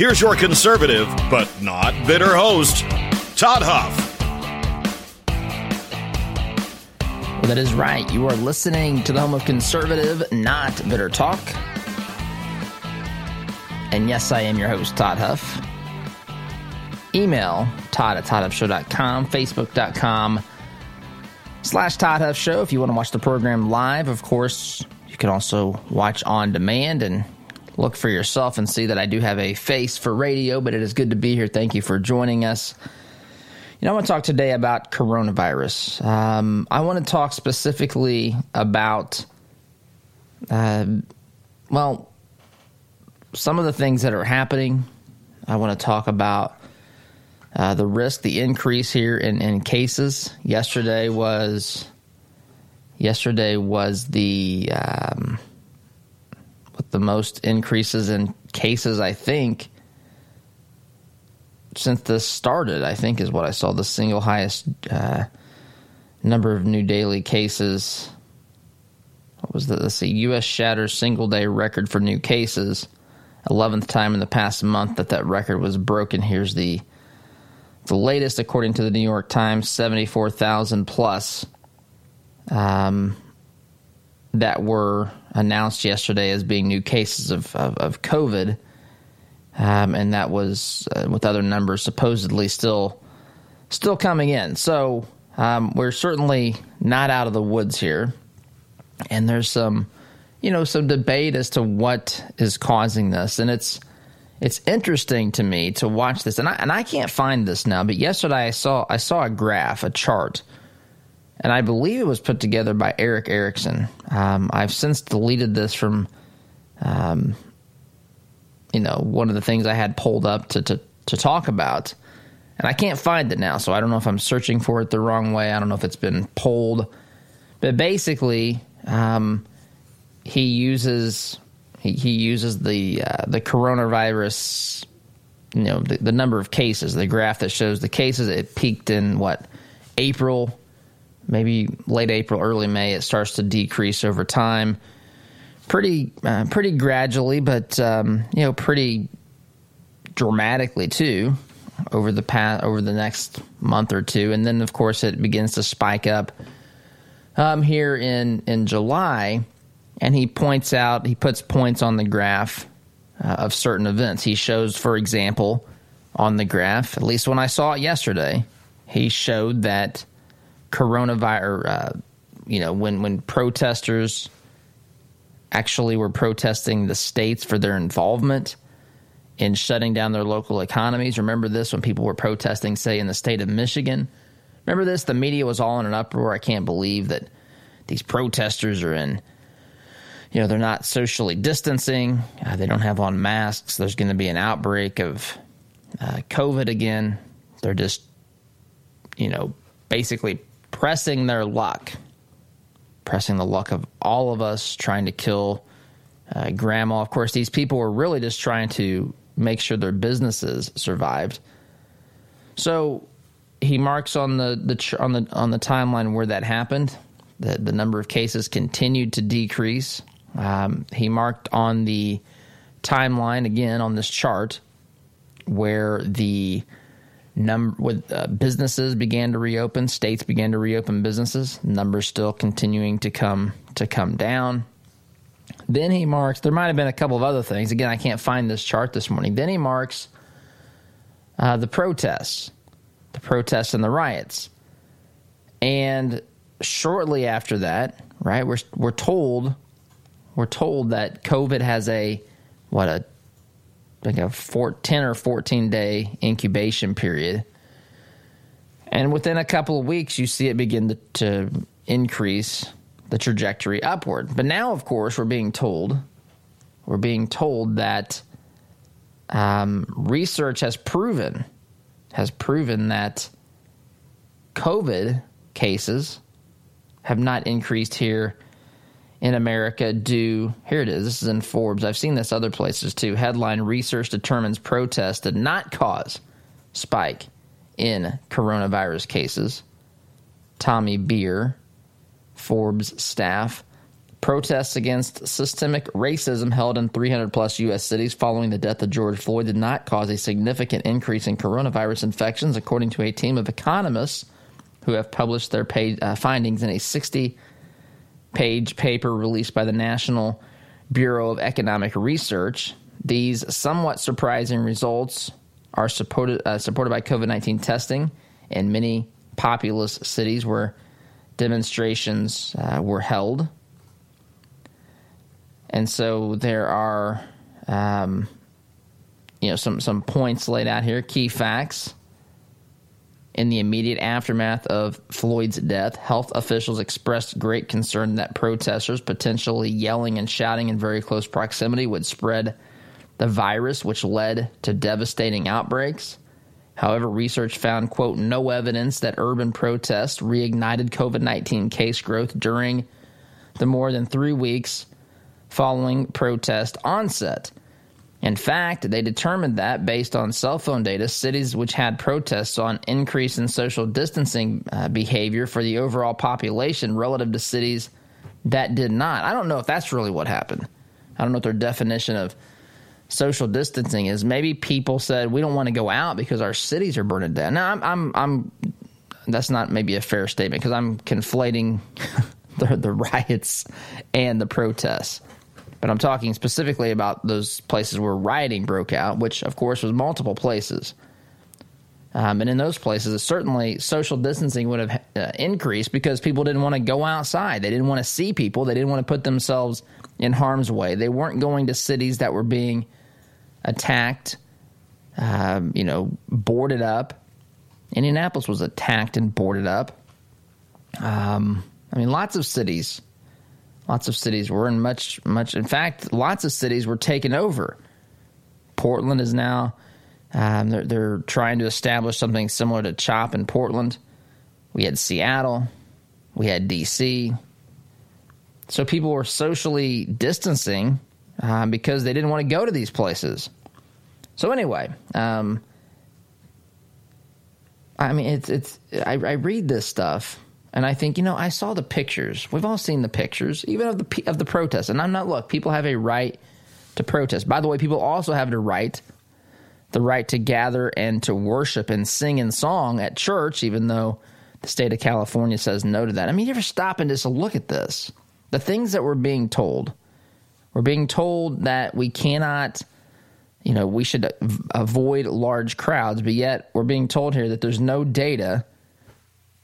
Here's your conservative, but not bitter host, Todd Huff. Well, that is right. You are listening to the home of conservative, not bitter talk. And yes, I am your host, Todd Huff. Email Todd at ToddHuffShow.com, Facebook.com slash Todd Huff Show if you want to watch the program live. Of course, you can also watch on demand and look for yourself and see that I do have a face for radio, but it is good to be here. Thank you for joining us. You know, I want to talk today about coronavirus. Um, I want to talk specifically about, uh, well, some of the things that are happening. I want to talk about uh, the risk, the increase here in, in cases. Yesterday was yesterday was the um, the most increases in cases, I think, since this started, I think is what I saw the single highest uh, number of new daily cases. What was the let's see, U.S. shatters single day record for new cases. Eleventh time in the past month that that record was broken. Here's the the latest, according to the New York Times, seventy four thousand plus. Um, that were announced yesterday as being new cases of, of, of COVID. Um, and that was uh, with other numbers supposedly still still coming in. So um, we're certainly not out of the woods here, and there's some you know some debate as to what is causing this, and it's it's interesting to me to watch this, and I and I can't find this now, but yesterday I saw I saw a graph, a chart and I believe it was put together by Erick Erickson. Um, I've since deleted this from, um, you know, one of the things I had pulled up to, to, to talk about, and I can't find it now. So I don't know if I'm searching for it the wrong way. I don't know if it's been pulled, but basically, um, he uses he, he uses the uh, the coronavirus, you know, the, the number of cases, the graph that shows the cases. It peaked in what April maybe late April, early May, it starts to decrease over time. Pretty, uh, pretty gradually, but um, you know, pretty dramatically too over the past over the next month or two, and then of course it begins to spike up um, here in in July. And he points out, he puts points on the graph uh, of certain events. He shows, for example, on the graph, at least when I saw it yesterday, he showed that coronavirus, uh, you know, when when protesters actually were protesting the states for their involvement in shutting down their local economies. Remember this when people were protesting, say, in the state of Michigan. Remember this? The media was all in an uproar. I can't believe that these protesters are in. You know, they're not socially distancing. Uh, they don't have on masks. There's going to be an outbreak of uh, COVID again. They're just, you know, basically pressing their luck, pressing the luck of all of us trying to kill uh, grandma. Of course, these people were really just trying to make sure their businesses survived. So he marks on the, the on the on the timeline where that happened. The, the number of cases continued to decrease. Um, he marked on the timeline again on this chart where the number with uh, businesses began to reopen, states began to reopen businesses. Numbers still continuing to come to come down. Then he marks, there might have been a couple of other things. Again, I can't find this chart this morning. Then he marks uh, the protests, the protests and the riots. And shortly after that, right, we're, we're told, we're told that COVID has a, what, a, like a four, 10 or 14 day incubation period. And within a couple of weeks, you see it begin to, to increase the trajectory upward. But now, of course, we're being told we're being told that um, research has proven has proven that COVID cases have not increased here in America do, here it is this is in Forbes I've seen this other places too headline research determines protests did not cause spike in coronavirus cases Tommy Beer Forbes staff. Protests against systemic racism held in 300 plus U.S. cities following the death of George Floyd did not cause a significant increase in coronavirus infections, according to a team of economists who have published their uh, findings in a 60 page paper released by the National Bureau of Economic Research. These somewhat surprising results are supported, uh, supported by COVID 19 testing in many populous cities where demonstrations uh, were held. And so there are, um, you know, some, some points laid out here, key facts. In the immediate aftermath of Floyd's death, health officials expressed great concern that protesters potentially yelling and shouting in very close proximity would spread the virus, which led to devastating outbreaks. However, research found, quote, no evidence that urban protests reignited COVID 19 case growth during the more than three weeks following protest onset. In fact, they determined that based on cell phone data, cities which had protests saw an increase in social distancing uh, behavior for the overall population relative to cities that did not. I don't know if that's really what happened. I don't know what their definition of social distancing is maybe people said we don't want to go out because our cities are burning down. Now I'm I'm, I'm that's not maybe a fair statement because I'm conflating the, the riots and the protests. But I'm talking specifically about those places where rioting broke out, which of course was multiple places. Um, and in those places, certainly social distancing would have uh, increased because people didn't want to go outside. They didn't want to see people. They didn't want to put themselves in harm's way. They weren't going to cities that were being attacked, um, you know, boarded up. Indianapolis was attacked and boarded up. Um, I mean, lots of cities, lots of cities were in much, much. In fact, lots of cities were taken over. Portland is now. Um, they're, they're trying to establish something similar to CHOP in Portland. We had Seattle. We had D.C. So people were socially distancing um, because they didn't want to go to these places. So anyway, um, I mean, it's it's. I, I, read this stuff and I think, you know, I saw the pictures. We've all seen the pictures, even of the of the protests. And I'm not. Look, people have a right to protest. By the way, people also have the right, the right to gather and to worship and sing in song at church, even though the state of California says no to that. I mean, you ever stop and just look at this? The things that we're being told we're being told that we cannot, you know, we should avoid large crowds, but yet we're being told here that there's no data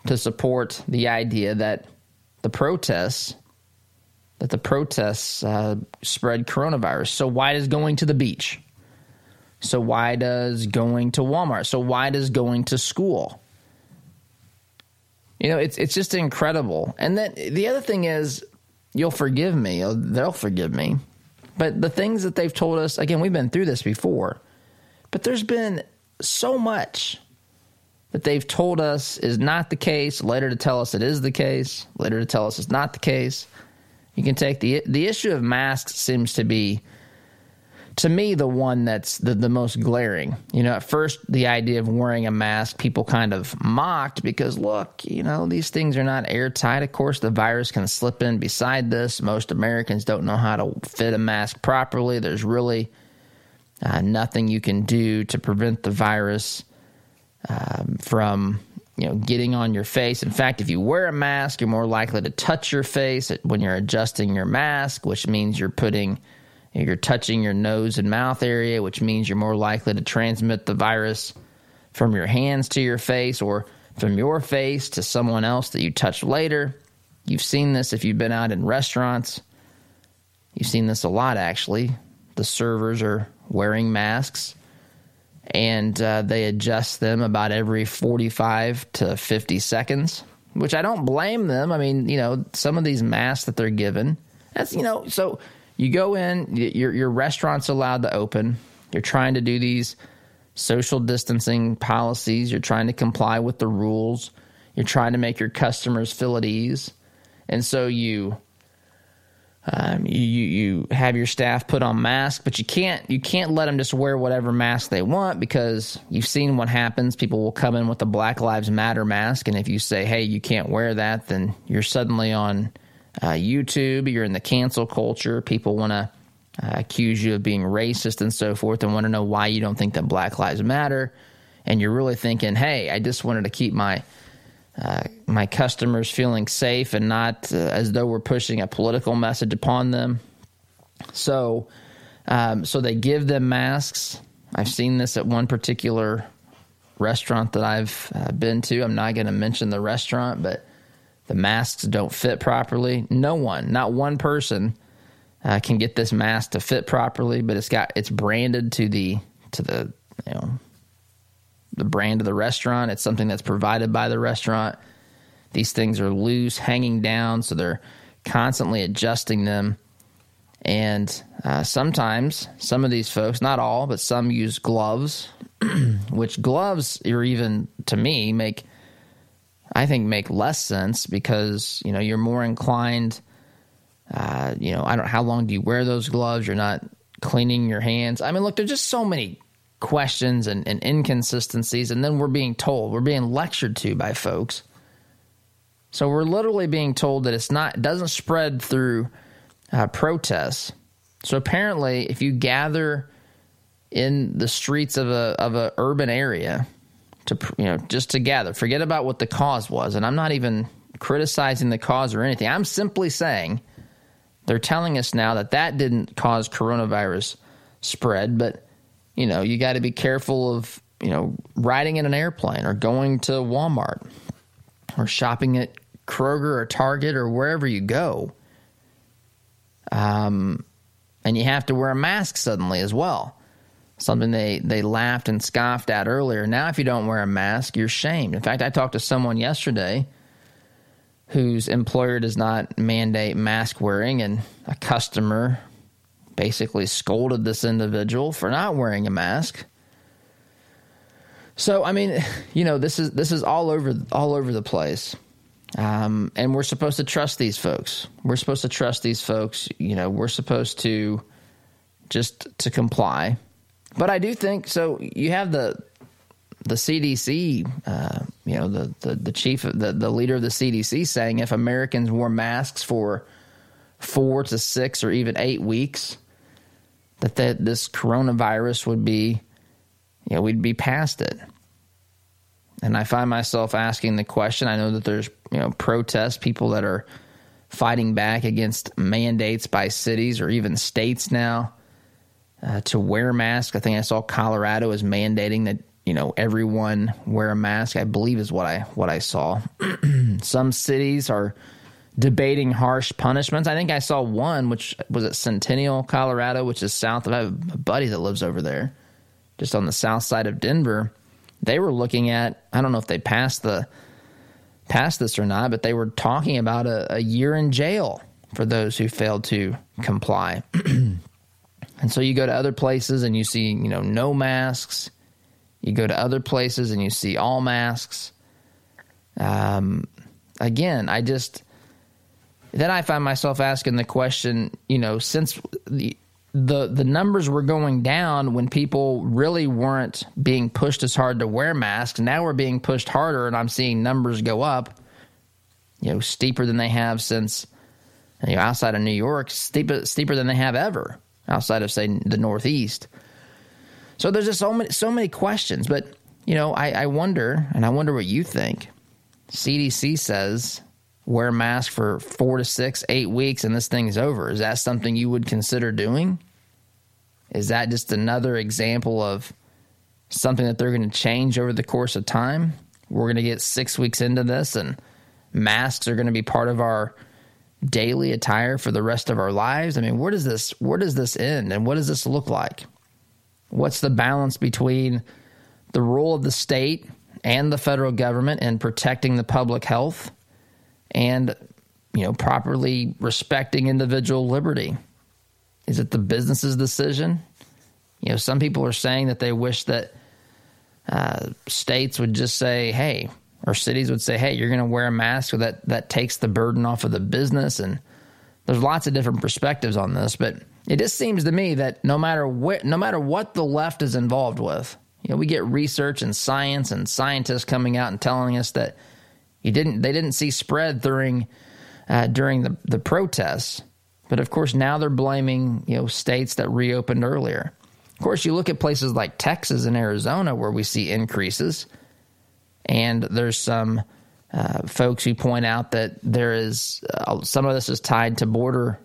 to support the idea that the protests that the protests uh, spread coronavirus. So why does going to the beach? So why does going to Walmart? So why does going to school? You know, it's it's just incredible. And then the other thing is you'll forgive me. They'll forgive me. But the things that they've told us, again, we've been through this before, but there's been so much that they've told us is not the case, later to tell us it is the case, later to tell us it's not the case. You can take the the issue of masks seems to be to me the one that's the, the most glaring. You know, at first the idea of wearing a mask, people kind of mocked because look, you know, these things are not airtight. Of course, the virus can slip in beside this. Most Americans don't know how to fit a mask properly. There's really uh, nothing you can do to prevent the virus um, from you know, getting on your face. In fact, if you wear a mask, you're more likely to touch your face when you're adjusting your mask, which means you're putting, you're touching your nose and mouth area, which means you're more likely to transmit the virus from your hands to your face or from your face to someone else that you touch later. You've seen this if you've been out in restaurants. You've seen this a lot, actually. The servers are wearing masks and uh, they adjust them about every 45 to 50 seconds, which I don't blame them. I mean, you know, some of these masks that they're given, that's, you know, so you go in, your, your restaurant's allowed to open, you're trying to do these social distancing policies, you're trying to comply with the rules, you're trying to make your customers feel at ease. And so you um, you you have your staff put on masks, but you can't you can't let them just wear whatever mask they want because you've seen what happens. People will come in with a Black Lives Matter mask, and if you say, "Hey, you can't wear that," then you're suddenly on uh, YouTube. You're in the cancel culture. People want to uh, accuse you of being racist and so forth, and want to know why you don't think that Black Lives Matter. And you're really thinking, "Hey, I just wanted to keep my uh, my customers feeling safe and not uh, as though we're pushing a political message upon them. So, um, so they give them masks. I've seen this at one particular restaurant that I've uh, been to. I'm not going to mention the restaurant, but the masks don't fit properly. No one, not one person, uh, can get this mask to fit properly. But it's got it's branded to the to the you know the brand of the restaurant. It's something that's provided by the restaurant. These things are loose, hanging down, so they're constantly adjusting them. And uh, sometimes some of these folks, not all, but some use gloves, which gloves, or even to me, make I think make less sense because you know you're more inclined. Uh, you know, I don't. How long do you wear those gloves? You're not cleaning your hands. I mean, look, there's just so many questions and, and inconsistencies, and then we're being told, we're being lectured to by folks. So we're literally being told that it's not, it doesn't spread through uh, protests. So apparently, if you gather in the streets of a of a urban area to you know just to gather, forget about what the cause was, and I'm not even criticizing the cause or anything. I'm simply saying they're telling us now that that didn't cause coronavirus spread, but you know, you got to be careful of, you know, riding in an airplane or going to Walmart or shopping at Kroger or Target or wherever you go. Um, and you have to wear a mask suddenly as well. Something they, they laughed and scoffed at earlier. Now, if you don't wear a mask, you're shamed. In fact, I talked to someone yesterday whose employer does not mandate mask wearing, and a customer basically scolded this individual for not wearing a mask. So I mean, you know, this is this is all over all over the place. Um, and we're supposed to trust these folks. We're supposed to trust these folks. You know, we're supposed to just to comply. But I do think so. You have the the CDC, uh, you know, the, the the chief, the the leader of the CDC saying if Americans wore masks for four to six or even eight weeks, that, that this coronavirus would be, you know, we'd be past it. And I find myself asking the question. I know that there's, you know, protests, people that are fighting back against mandates by cities or even states now uh, to wear masks. I think I saw Colorado is mandating that you know everyone wear a mask. I believe is what I what I saw. Some cities are debating harsh punishments. I think I saw one, which was at Centennial, Colorado, which is south of. I have a buddy that lives over there, just on the south side of Denver. They were looking at. I don't know if they passed the passed this or not, but they were talking about a, a year in jail for those who failed to comply. and so you go to other places and you see, you know, no masks. You go to other places and you see all masks. Um, again, I just then I find myself asking the question, you know, since the the the numbers were going down when people really weren't being pushed as hard to wear masks. Now we're being pushed harder, and I'm seeing numbers go up. You know, steeper than they have since you know outside of New York, steeper steeper than they have ever outside of say the Northeast. So there's just so many so many questions, but you know, I, I wonder, and I wonder what you think. CDC says wear a mask for four to six, eight weeks, and this thing's over. Is that something you would consider doing? Is that just another example of something that they're going to change over the course of time? We're going to get six weeks into this, and masks are going to be part of our daily attire for the rest of our lives. I mean, where does this where does this end, and what does this look like? What's the balance between the role of the state and the federal government in protecting the public health and you know properly respecting individual liberty? Is it the business's decision? You know, some people are saying that they wish that uh, states would just say, "Hey," or cities would say, "Hey, you're going to wear a mask," so that that takes the burden off of the business. And there's lots of different perspectives on this, but it just seems to me that no matter what, no matter what the left is involved with, you know, we get research and science and scientists coming out and telling us that didn't, they didn't see spread during uh, during the the protests. But of course, now they're blaming you know states that reopened earlier. Of course, you look at places like Texas and Arizona where we see increases, and there's some uh, folks who point out that there is uh, some of this is tied to border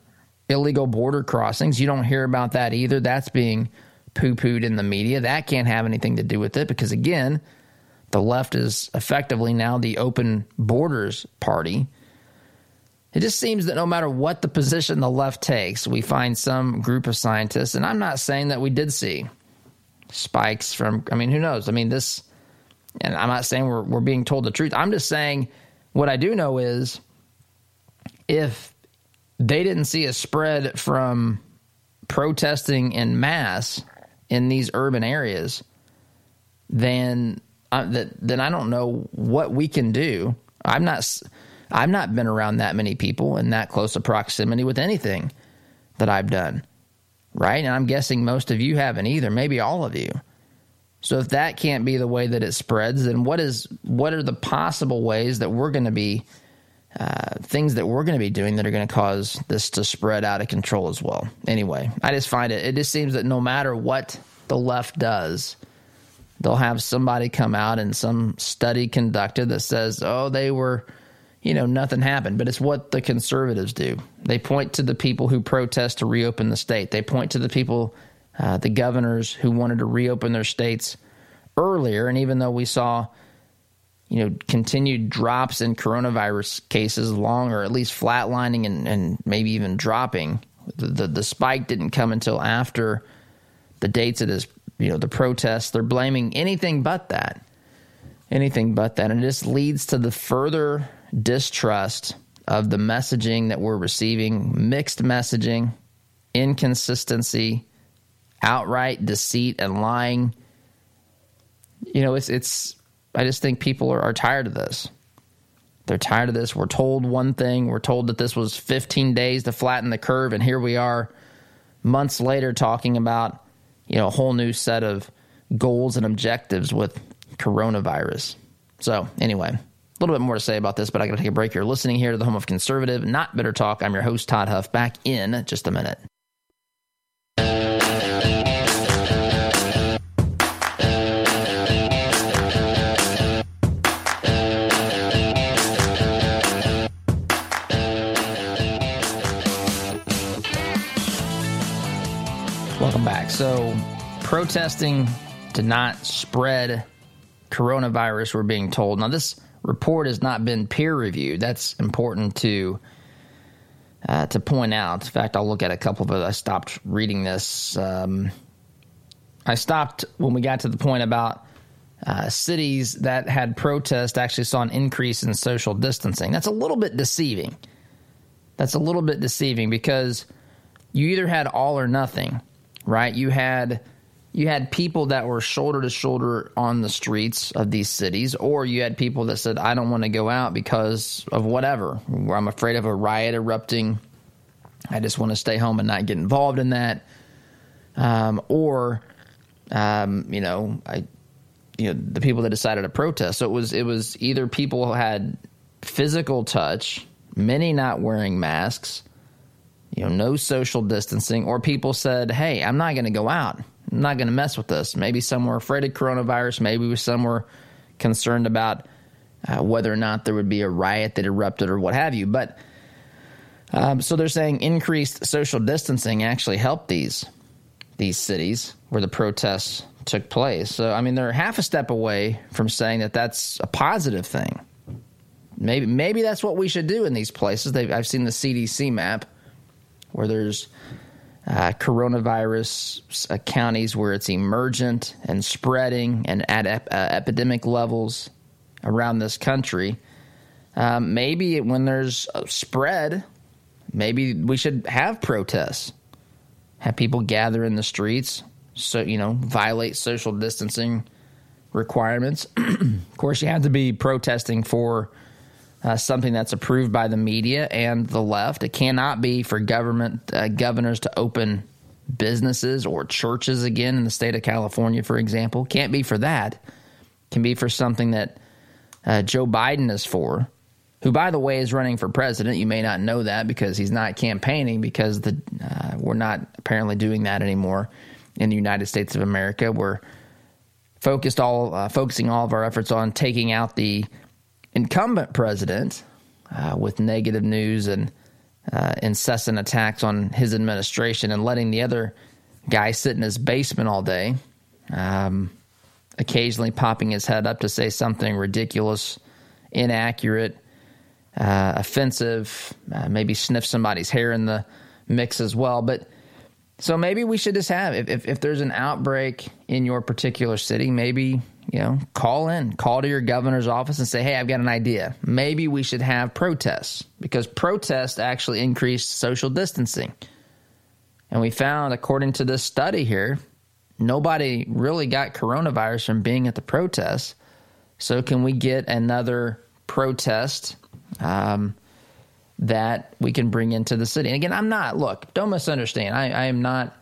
illegal border crossings. You don't hear about that either. That's being poo pooed in the media. That can't have anything to do with it because again, the left is effectively now the open borders party it just seems that no matter what the position the left takes, we find some group of scientists, and I'm not saying that we did see spikes from, I mean, who knows? I mean, this, and I'm not saying we're, we're being told the truth. I'm just saying what I do know is if they didn't see a spread from protesting in mass in these urban areas, then, uh, that, then I don't know what we can do. I'm not I've not been around that many people in that close a proximity with anything that I've done, right? And I'm guessing most of you haven't either, maybe all of you. So if that can't be the way that it spreads, then what is what are the possible ways that we're going to be uh, things that we're going to be doing that are going to cause this to spread out of control as well? Anyway, I just find it. It just seems that no matter what the left does, they'll have somebody come out and some study conducted that says, "Oh, they were." you know, nothing happened. But it's what the conservatives do. They point to the people who protest to reopen the state. They point to the people, uh, the governors who wanted to reopen their states earlier. And even though we saw, you know, continued drops in coronavirus cases, long or at least flatlining and, and maybe even dropping, the, the, the spike didn't come until after the dates of this, you know, the protests. They're blaming anything but that. Anything but that. And it just leads to the further distrust of the messaging that we're receiving, mixed messaging, inconsistency, outright deceit and lying. You know, it's it's I just think people are, are tired of this. They're tired of this. We're told one thing, we're told that this was 15 days to flatten the curve, and here we are months later talking about, you know, a whole new set of goals and objectives with coronavirus. So, anyway, a little bit more to say about this, but I got to take a break. You're listening here to the home of conservative, not bitter talk. I'm your host, Todd Huff. Back in just a minute. Protesting to not spread coronavirus, we're being told. Now, this report has not been peer reviewed. That's important to uh, to point out. In fact, I'll look at a couple of it. I stopped reading this. Um, I stopped when we got to the point about uh, cities that had protests actually saw an increase in social distancing. That's a little bit deceiving. That's a little bit deceiving because you either had all or nothing, right? You had you had people that were shoulder to shoulder on the streets of these cities, or you had people that said, I don't want to go out because of whatever. I'm afraid of a riot erupting. I just want to stay home and not get involved in that. Um, or, um, you know, I, you know, the people that decided to protest. So it was, it was either people who had physical touch, many not wearing masks, you know, no social distancing, or people said, Hey, I'm not going to go out not going to mess with us. Maybe some were afraid of coronavirus. Maybe some were concerned about uh, whether or not there would be a riot that erupted or what have you. But um, so they're saying increased social distancing actually helped these these cities where the protests took place. So I mean, they're half a step away from saying that that's a positive thing. Maybe maybe that's what we should do in these places. They've, I've seen the CDC map where there's uh, coronavirus uh, counties where it's emergent and spreading and at ep- uh, epidemic levels around this country. Um, maybe when there's a spread, maybe we should have protests, have people gather in the streets, so you know, violate social distancing requirements. of course, you have to be protesting for uh, something that's approved by the media and the left. It cannot be for government uh, governors to open businesses or churches again in the state of California, for example. Can't be for that. Can be for something that uh, Joe Biden is for, who, by the way, is running for president. You may not know that because he's not campaigning because the uh, we're not apparently doing that anymore in the United States of America. We're focused all uh, focusing all of our efforts on taking out the incumbent president uh, with negative news and uh, incessant attacks on his administration and letting the other guy sit in his basement all day. Um, occasionally popping his head up to say something ridiculous, inaccurate, uh, offensive, uh, maybe sniff somebody's hair in the mix as well. But so maybe we should just have, if, if, if there's an outbreak in your particular city, maybe, you know, call in, call to your governor's office and say, hey, I've got an idea. Maybe we should have protests because protests actually increase social distancing. And we found, according to this study here, nobody really got coronavirus from being at the protest. So, can we get another protest um, that we can bring into the city? And again, I'm not, look, don't misunderstand. I, I, am not,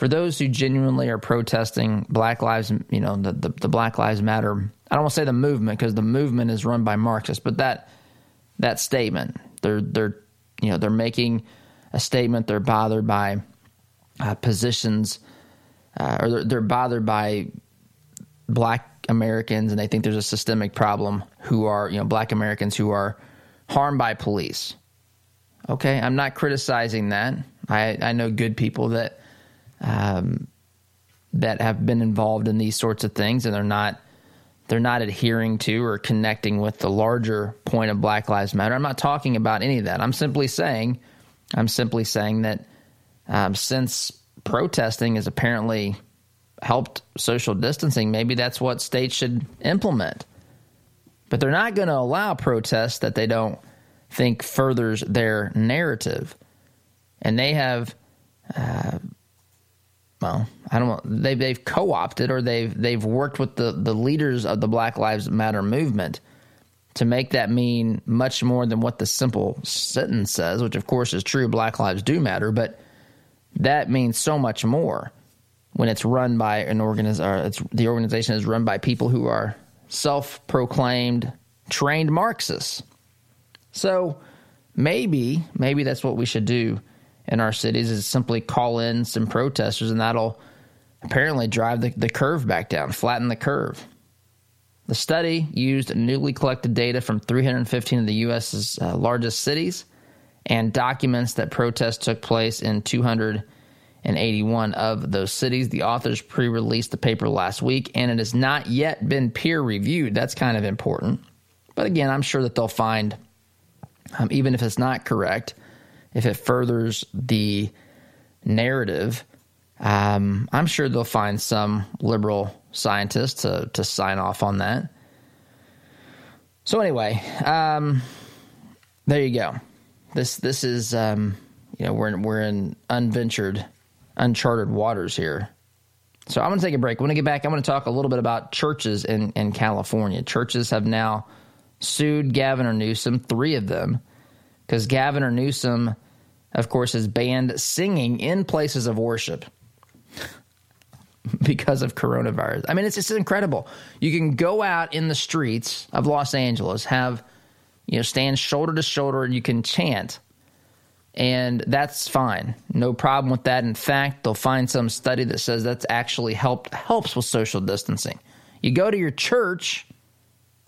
for those who genuinely are protesting Black Lives, you know, the, the, the Black Lives Matter, I don't want to say the movement because the movement is run by Marxists, but that, that statement, they're, they're, you know, they're making a statement, they're bothered by uh, positions uh, or they're, they're bothered by black Americans and they think there's a systemic problem who are, you know, black Americans who are harmed by police. Okay, I'm not criticizing that. I, I know good people that um, that have been involved in these sorts of things and they're not they're not adhering to or connecting with the larger point of Black Lives Matter. I'm not talking about any of that. I'm simply saying I'm simply saying that um, since protesting has apparently helped social distancing, maybe that's what states should implement. But they're not going to allow protests that they don't think furthers their narrative. And they have, uh, well, I don't know, they've, they've co opted or they've, they've worked with the, the leaders of the Black Lives Matter movement to make that mean much more than what the simple sentence says, which of course is true. Black lives do matter, but that means so much more when it's run by an organization. or it's the organization is run by people who are self-proclaimed trained Marxists. So maybe maybe that's what we should do in our cities is simply call in some protesters and that'll apparently drive the, the curve back down, flatten the curve. The study used newly collected data from 315 of the U.S.'s uh, largest cities and documents that protests took place in 281 of those cities. The authors pre released the paper last week, and it has not yet been peer reviewed. That's kind of important. But again, I'm sure that they'll find, um, even if it's not correct, if it furthers the narrative, um, I'm sure they'll find some liberal scientists to, to sign off on that. So, anyway, um, there you go. This this is um, you know we're we're in unventured, uncharted waters here. So I'm going to take a break. When I get back, I'm going to talk a little bit about churches in in California. Churches have now sued Gavin or Newsom, three of them, because Gavin or Newsom, of course, has banned singing in places of worship because of coronavirus. I mean, it's just incredible. You can go out in the streets of Los Angeles, have you know, stand shoulder to shoulder and you can chant And that's fine. No problem with that. In fact, they'll find some study that says that's actually helped helps with social distancing. You go to your church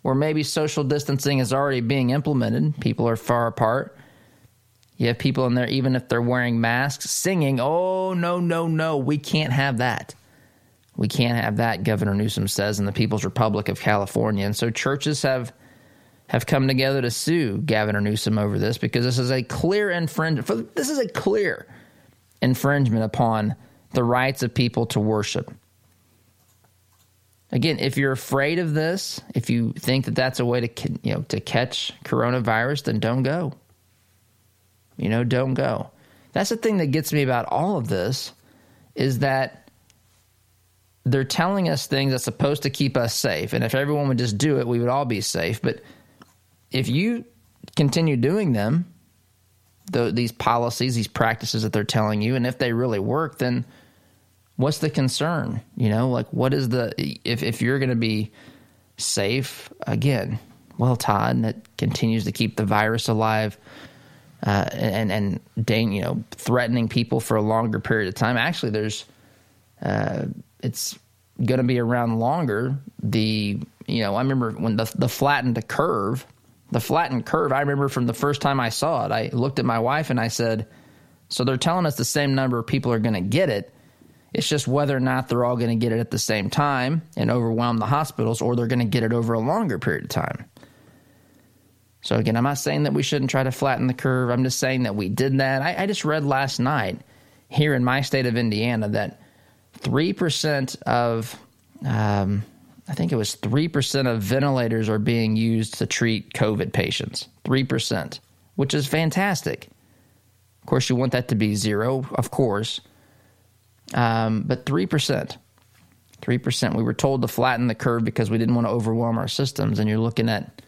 where maybe social distancing is already being implemented, people are far apart. You have people in there, even if they're wearing masks, singing, Oh, no, no, no, we can't have that. We can't have that, Governor Newsom says in the People's Republic of California. And so churches have have come together to sue Governor Newsom over this because this is a clear infringement. This is a clear infringement upon the rights of people to worship. Again, if you're afraid of this, if you think that that's a way to you know to catch coronavirus, then don't go. You know, don't go. That's the thing that gets me about all of this is that they're telling us things that's supposed to keep us safe. And if everyone would just do it, we would all be safe. But if you continue doing them, the, these policies, these practices that they're telling you, and if they really work, then what's the concern? You know, like what is the if if you're going to be safe again? Well, Todd, that continues to keep the virus alive. Uh, and and you know threatening people for a longer period of time. Actually, there's uh, it's going to be around longer. The you know I remember when the the flattened curve the flattened curve, I remember from the first time I saw it, I looked at my wife and I said, So they're telling us the same number of people are going to get it. It's just whether or not they're all going to get it at the same time and overwhelm the hospitals, or they're going to get it over a longer period of time. So, again, I'm not saying that we shouldn't try to flatten the curve. I'm just saying that we did that. I, I just read last night here in my state of Indiana that 3% of um, I think it was 3% of ventilators are being used to treat COVID patients. 3%, which is fantastic. Of course, you want that to be zero, of course. Um, but 3%. 3%. We were told to flatten the curve because we didn't want to overwhelm our systems. And you're looking at,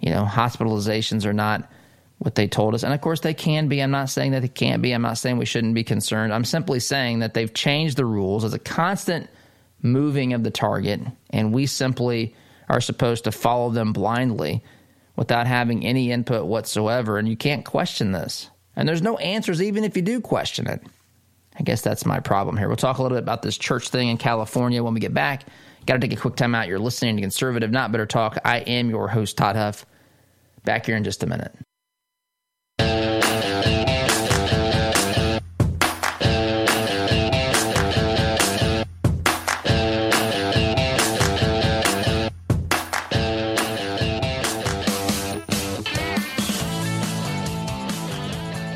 you know, hospitalizations are not what they told us. And of course, they can be. I'm not saying that they can't be. I'm not saying we shouldn't be concerned. I'm simply saying that they've changed the rules as a constant moving of the target, and we simply are supposed to follow them blindly without having any input whatsoever. And you can't question this. And there's no answers, even if you do question it. I guess that's my problem here. We'll talk a little bit about this church thing in California when we get back. Got to take a quick time out. You're listening to Conservative Not Bitter Talk. I am your host, Todd Huff. Back here in just a minute.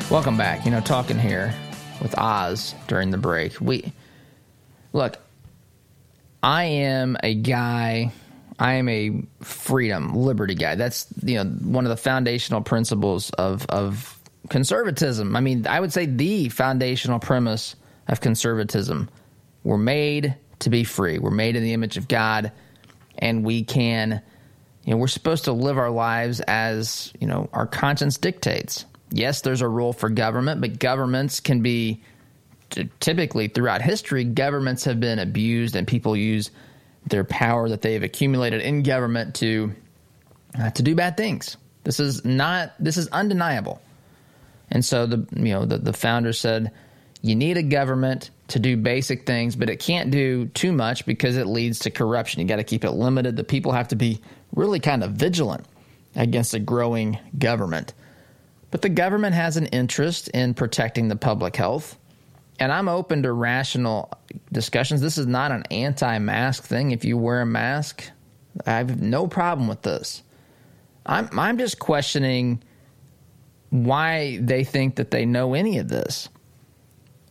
Welcome back. You know, talking here with Oz during the break. We look. I am a guy. I am a freedom, liberty guy. That's you know one of the foundational principles of of conservatism. I mean, I would say the foundational premise of conservatism. We're made to be free. We're made in the image of God, and we can. You know, we're supposed to live our lives as you know our conscience dictates yes, there's a role for government, but governments can be typically throughout history, governments have been abused and people use their power that they've accumulated in government to uh, to do bad things. This is not this is undeniable. And so the you know the, the founder said you need a government to do basic things, but it can't do too much because it leads to corruption. You got to keep it limited. The people have to be really kind of vigilant against a growing government. But the government has an interest in protecting the public health. And I'm open to rational discussions. This is not an anti mask thing. If you wear a mask, I have no problem with this. I'm, I'm just questioning why they think that they know any of this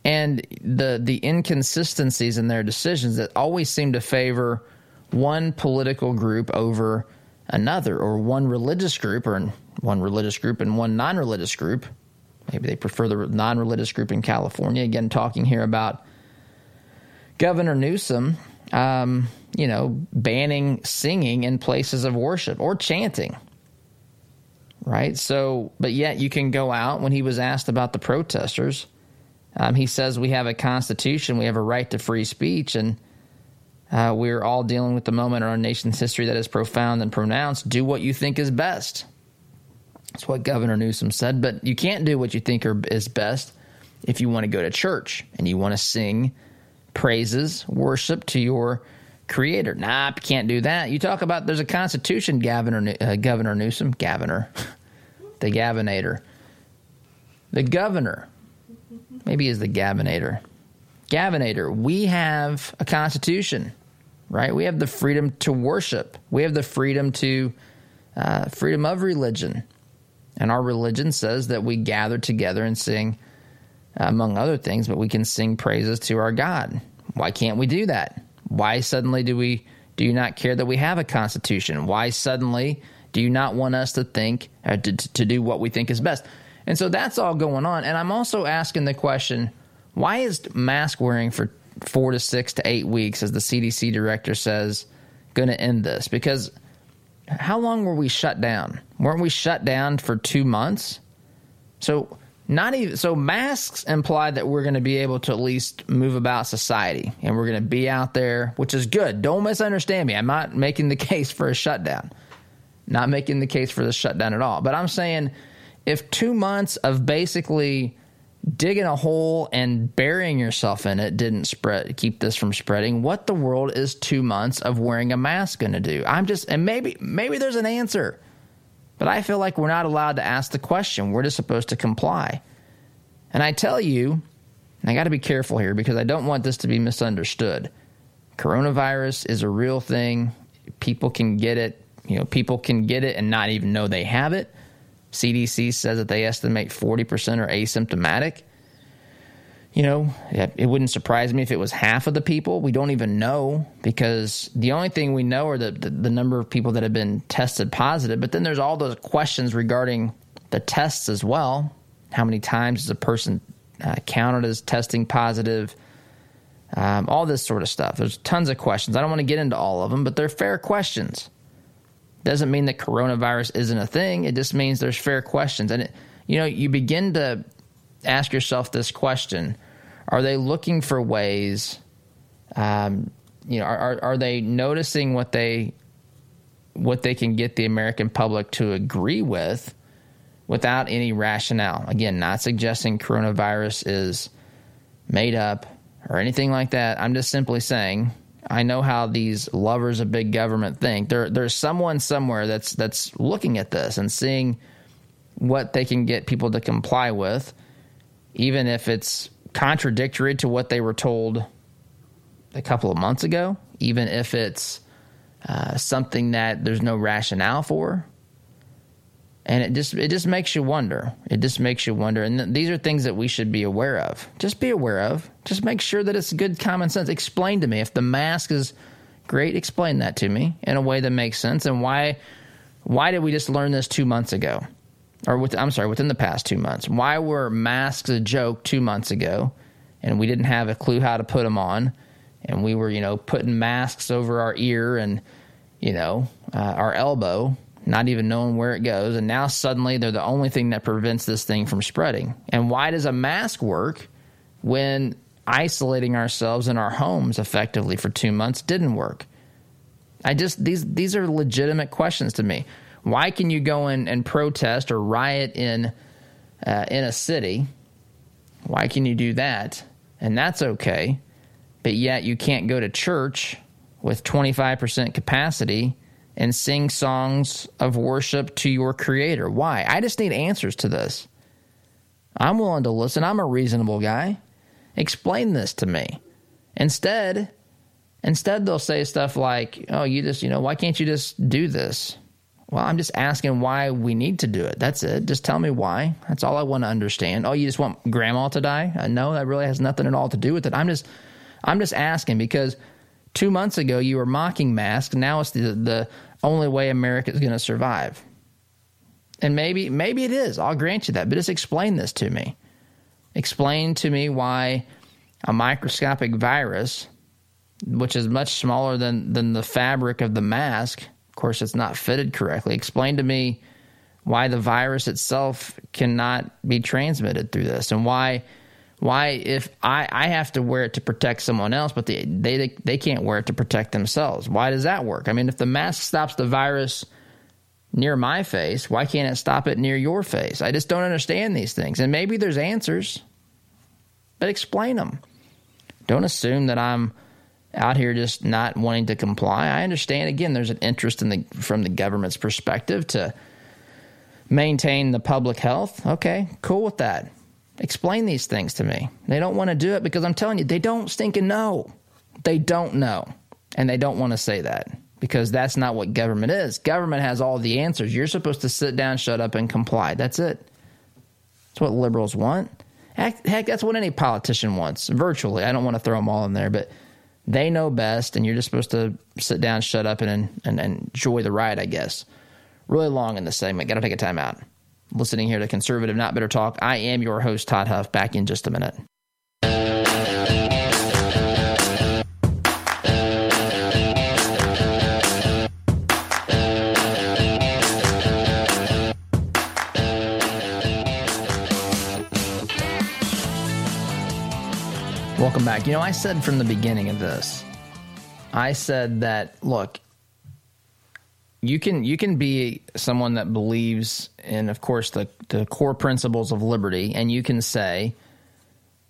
and the the inconsistencies in their decisions that always seem to favor one political group over another or one religious group or one religious group and one non religious group. Maybe they prefer the non religious group in California. Again, talking here about Governor Newsom, um, you know, banning singing in places of worship or chanting. Right? So, but yet you can go out when he was asked about the protesters. Um, he says we have a constitution, we have a right to free speech, and uh, we're all dealing with the moment in our nation's history that is profound and pronounced. Do what you think is best. That's what Governor Newsom said. But you can't do what you think are, is best if you want to go to church and you want to sing praises, worship to your creator. Nah, you can't do that. You talk about there's a constitution, Governor, uh, Governor Newsom, Governor, the Gavinator. The governor, maybe is the Gavinator. Gavinator, we have a constitution, right? We have the freedom to worship. We have the freedom to uh, freedom of religion. And our religion says that we gather together and sing, uh, among other things, but we can sing praises to our God. Why can't we do that? Why suddenly do we do you not care that we have a constitution? Why suddenly do you not want us to think uh, to, to do what we think is best? And so that's all going on. And I'm also asking the question, why is mask wearing for four to six to eight weeks, as the CDC director says, going to end this? Because how long were we shut down? Weren't we shut down for two months? So not even so masks imply that we're going to be able to at least move about society and we're going to be out there, which is good. Don't misunderstand me. I'm not making the case for a shutdown. Not making the case for the shutdown at all. But I'm saying if 2 months of basically digging a hole and burying yourself in it didn't spread keep this from spreading. What the world is two months of wearing a mask going to do? I'm just and maybe maybe there's an answer but i feel like we're not allowed to ask the question. We're just supposed to comply. And i tell you and i got to be careful here because i don't want this to be misunderstood. Coronavirus is a real thing. People can get it you know people can get it and not even know they have it CDC says that they estimate 40% are asymptomatic. You know, it wouldn't surprise me if it was half of the people. We don't even know because the only thing we know are the, the, the number of people that have been tested positive. But then there's all those questions regarding the tests as well. How many times is a person uh, counted as testing positive? Um, all this sort of stuff. There's tons of questions. I don't want to get into all of them, but they're fair questions. Doesn't mean that coronavirus isn't a thing. It just means there's fair questions. And, it, you know, you begin to ask yourself this question Are they looking for ways, um, you know, are, are they noticing what they what they can get the American public to agree with without any rationale. Again, not suggesting coronavirus is made up or anything like that. I'm just simply saying I know how these lovers of big government think. There, there's someone somewhere that's that's looking at this and seeing what they can get people to comply with, even if it's contradictory to what they were told a couple of months ago, even if it's uh, something that there's no rationale for and it just it just makes you wonder. It just makes you wonder. And th- these are things that we should be aware of. Just be aware of. Just make sure that it's good common sense. Explain to me if the mask is great. Explain that to me in a way that makes sense. And why why did we just learn this two months ago, or with, I'm sorry, within the past two months? Why were masks a joke two months ago, and we didn't have a clue how to put them on, and we were you know putting masks over our ear and you know uh, our elbow not even knowing where it goes. And now suddenly they're the only thing that prevents this thing from spreading. And why does a mask work when isolating ourselves in our homes effectively for two months didn't work? I just, these, these are legitimate questions to me. Why can you go in and protest or riot in, uh, in a city? Why can you do that? And that's okay. But yet you can't go to church with 25% capacity and sing songs of worship to your creator. Why? I just need answers to this. I'm willing to listen. I'm a reasonable guy. Explain this to me. Instead, instead they'll say stuff like, "Oh, you just, you know, why can't you just do this?" Well, I'm just asking why we need to do it. That's it. Just tell me why. That's all I want to understand. Oh, you just want grandma to die? Uh, no, that really has nothing at all to do with it. I'm just I'm just asking because Two months ago, you were mocking masks. Now it's the, the only way America is going to survive. And maybe, maybe it is. I'll grant you that. But just explain this to me. Explain to me why a microscopic virus, which is much smaller than, than the fabric of the mask, of course, it's not fitted correctly. Explain to me why the virus itself cannot be transmitted through this and why why, if I, I have to wear it to protect someone else, but they, they, they can't wear it to protect themselves? Why does that work? I mean, if the mask stops the virus near my face, why can't it stop it near your face? I just don't understand these things. And maybe there's answers, but explain them. Don't assume that I'm out here just not wanting to comply. I understand again there's an interest in the from the government's perspective to maintain the public health. Okay, cool with that. Explain these things to me. They don't want to do it because I'm telling you, they don't stinking know. They don't know. And they don't want to say that because that's not what government is. Government has all the answers. You're supposed to sit down, shut up, and comply. That's it. That's what liberals want. Heck, heck that's what any politician wants, virtually. I don't want to throw them all in there, but they know best, and you're just supposed to sit down, shut up, and, and, and enjoy the ride, I guess. Really long in this segment. Got to take a time out listening here to Conservative Not Bitter Talk. I am your host, Todd Huff. Back in just a minute. Welcome back. You know, I said from the beginning of this, I said that, look, you can you can be someone that believes in, of course, the the core principles of liberty, and you can say,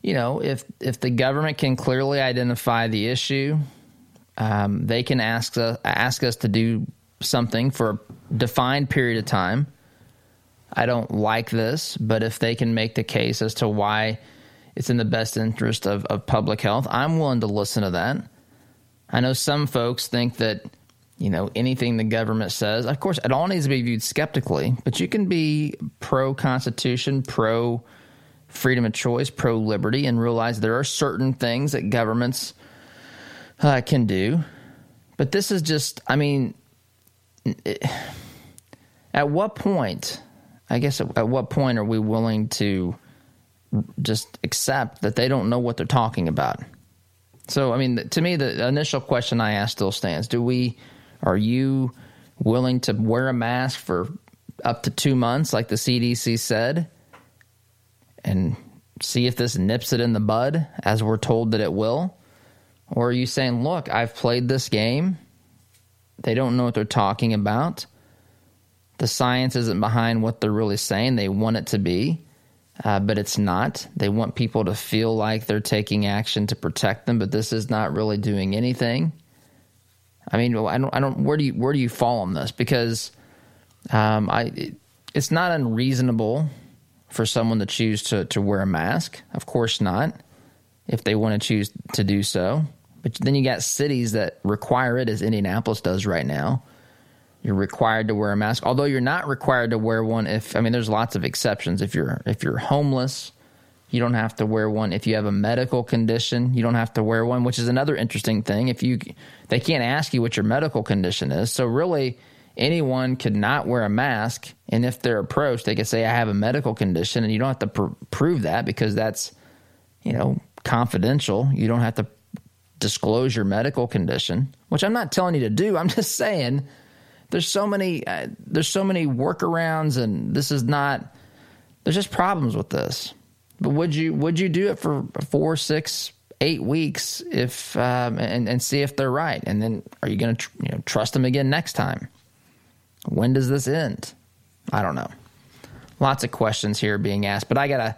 you know, if if the government can clearly identify the issue, um, they can ask us ask us to do something for a defined period of time. I don't like this, but if they can make the case as to why it's in the best interest of, of public health, I'm willing to listen to that. I know some folks think that you know, anything the government says. Of course, it all needs to be viewed skeptically, but you can be pro Constitution, pro freedom of choice, pro liberty, and realize there are certain things that governments uh, can do. But this is just, I mean, it, at what point, I guess, at, at what point are we willing to just accept that they don't know what they're talking about? So, I mean, to me, the initial question I ask still stands: Do we are you willing to wear a mask for up to two months, like the CDC said, and see if this nips it in the bud as we're told that it will? Or are you saying, look, I've played this game. They don't know what they're talking about. The science isn't behind what they're really saying. They want it to be, uh, but it's not. They want people to feel like they're taking action to protect them, but this is not really doing anything. I mean, I don't, I don't. Where do you where do you fall on this? Because um, I, it, it's not unreasonable for someone to choose to to wear a mask. Of course not, if they want to choose to do so. But then you got cities that require it, as Indianapolis does right now. You're required to wear a mask, although you're not required to wear one. If I mean, there's lots of exceptions. If you're if you're homeless, you don't have to wear one. If you have a medical condition, you don't have to wear one, which is another interesting thing. If you they can't ask you what your medical condition is. So really anyone could not wear a mask and if they're approached, they could say I have a medical condition and you don't have to pr- prove that because that's you know, confidential. You don't have to disclose your medical condition, which I'm not telling you to do. I'm just saying there's so many uh, there's so many workarounds and this is not there's just problems with this. But would you would you do it for four, six, eight weeks if um, and and see if they're right? And then are you going to tr- you know trust them again next time? When does this end? I don't know. Lots of questions here being asked, but I gotta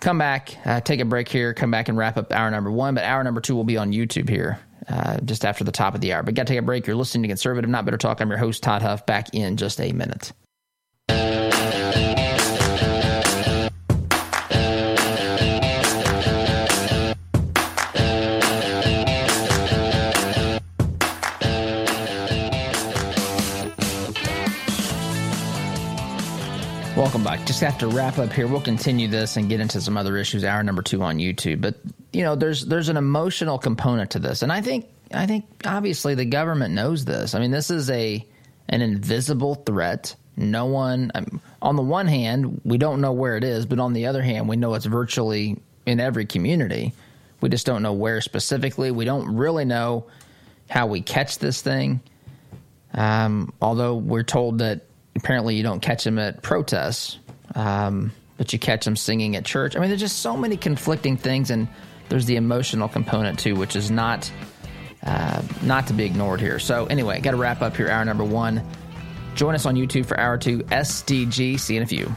come back, uh, take a break here, come back and wrap up hour number one. But hour number two will be on YouTube here uh, just after the top of the hour. But got to take a break. You're listening to Conservative Not Bitter Talk. I'm your host Todd Huff. Back in just a minute. Welcome back. Just have to wrap up here. We'll continue this and get into some other issues. Hour number two on YouTube, but you know, there's there's an emotional component to this, and I think I think obviously the government knows this. I mean, this is a an invisible threat. No one, on the one hand, we don't know where it is, but on the other hand, we know it's virtually in every community. We just don't know where specifically. We don't really know how we catch this thing. Um, although we're told that apparently you don't catch them at protests, um, but you catch them singing at church. I mean, there's just so many conflicting things, and there's the emotional component too, which is not uh, not to be ignored here. So anyway, got to wrap up here. Hour number one. Join us on YouTube for Hour 2 SDG. See you in a few.